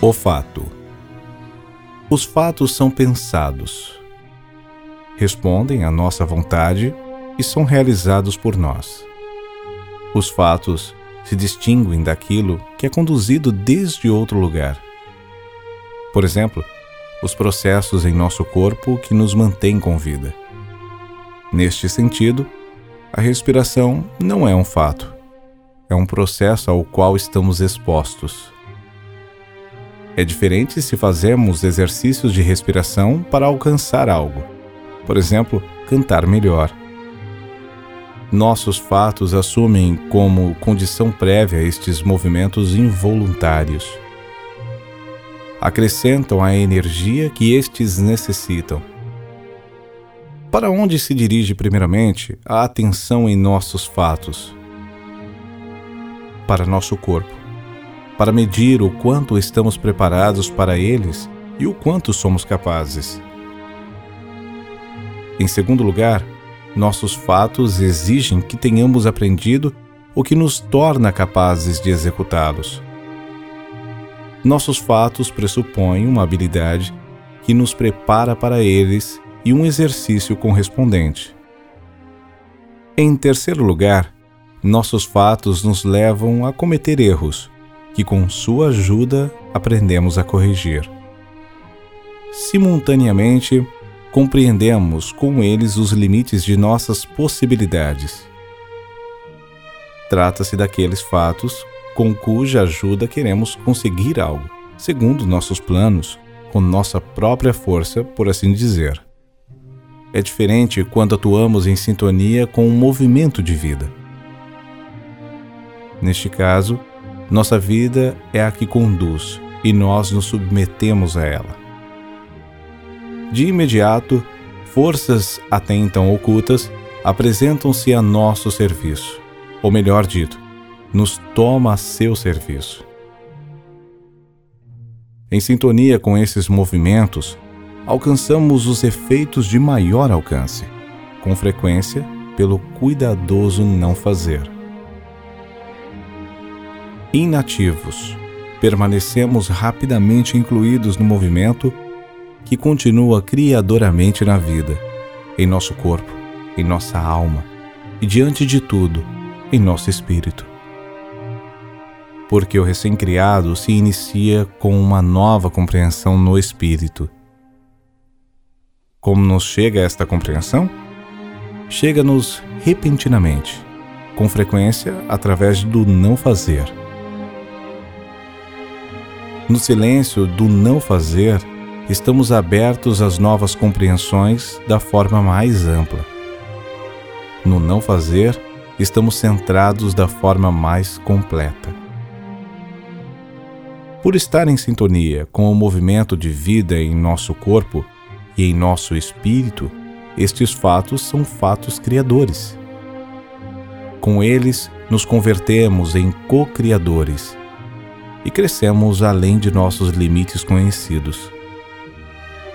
O fato. Os fatos são pensados, respondem à nossa vontade e são realizados por nós. Os fatos se distinguem daquilo que é conduzido desde outro lugar. Por exemplo, os processos em nosso corpo que nos mantêm com vida. Neste sentido, a respiração não é um fato, é um processo ao qual estamos expostos. É diferente se fazemos exercícios de respiração para alcançar algo. Por exemplo, cantar melhor. Nossos fatos assumem como condição prévia estes movimentos involuntários. Acrescentam a energia que estes necessitam. Para onde se dirige primeiramente a atenção em nossos fatos? Para nosso corpo para medir o quanto estamos preparados para eles e o quanto somos capazes. Em segundo lugar, nossos fatos exigem que tenhamos aprendido o que nos torna capazes de executá-los. Nossos fatos pressupõem uma habilidade que nos prepara para eles e um exercício correspondente. Em terceiro lugar, nossos fatos nos levam a cometer erros que com sua ajuda aprendemos a corrigir. Simultaneamente, compreendemos com eles os limites de nossas possibilidades. Trata-se daqueles fatos com cuja ajuda queremos conseguir algo, segundo nossos planos, com nossa própria força, por assim dizer. É diferente quando atuamos em sintonia com o um movimento de vida. Neste caso, nossa vida é a que conduz e nós nos submetemos a ela. De imediato, forças até então ocultas apresentam-se a nosso serviço, ou melhor dito, nos toma a seu serviço. Em sintonia com esses movimentos, alcançamos os efeitos de maior alcance, com frequência pelo cuidadoso não fazer inativos. Permanecemos rapidamente incluídos no movimento que continua criadoramente na vida, em nosso corpo, em nossa alma e, diante de tudo, em nosso espírito. Porque o recém-criado se inicia com uma nova compreensão no espírito. Como nos chega esta compreensão? Chega-nos repentinamente, com frequência através do não fazer no silêncio do não fazer, estamos abertos às novas compreensões da forma mais ampla. No não fazer, estamos centrados da forma mais completa. Por estar em sintonia com o movimento de vida em nosso corpo e em nosso espírito, estes fatos são fatos criadores. Com eles, nos convertemos em co-criadores e crescemos além de nossos limites conhecidos.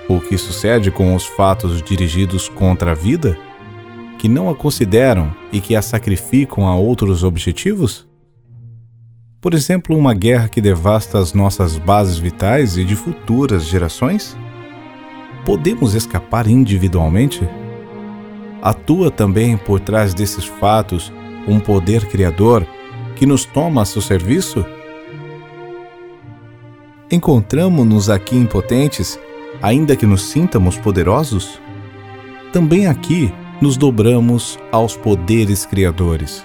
O que sucede com os fatos dirigidos contra a vida? Que não a consideram e que a sacrificam a outros objetivos? Por exemplo, uma guerra que devasta as nossas bases vitais e de futuras gerações? Podemos escapar individualmente? Atua também por trás desses fatos um poder criador que nos toma a seu serviço? Encontramos-nos aqui impotentes, ainda que nos sintamos poderosos? Também aqui nos dobramos aos poderes criadores,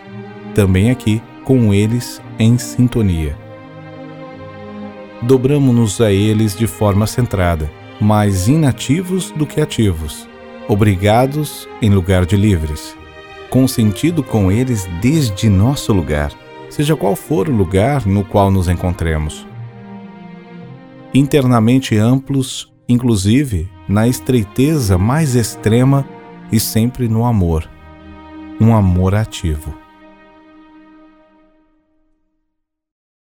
também aqui com eles em sintonia. Dobramos-nos a eles de forma centrada, mais inativos do que ativos, obrigados em lugar de livres, consentido com eles desde nosso lugar, seja qual for o lugar no qual nos encontremos internamente amplos, inclusive na estreiteza mais extrema e sempre no amor, um amor ativo.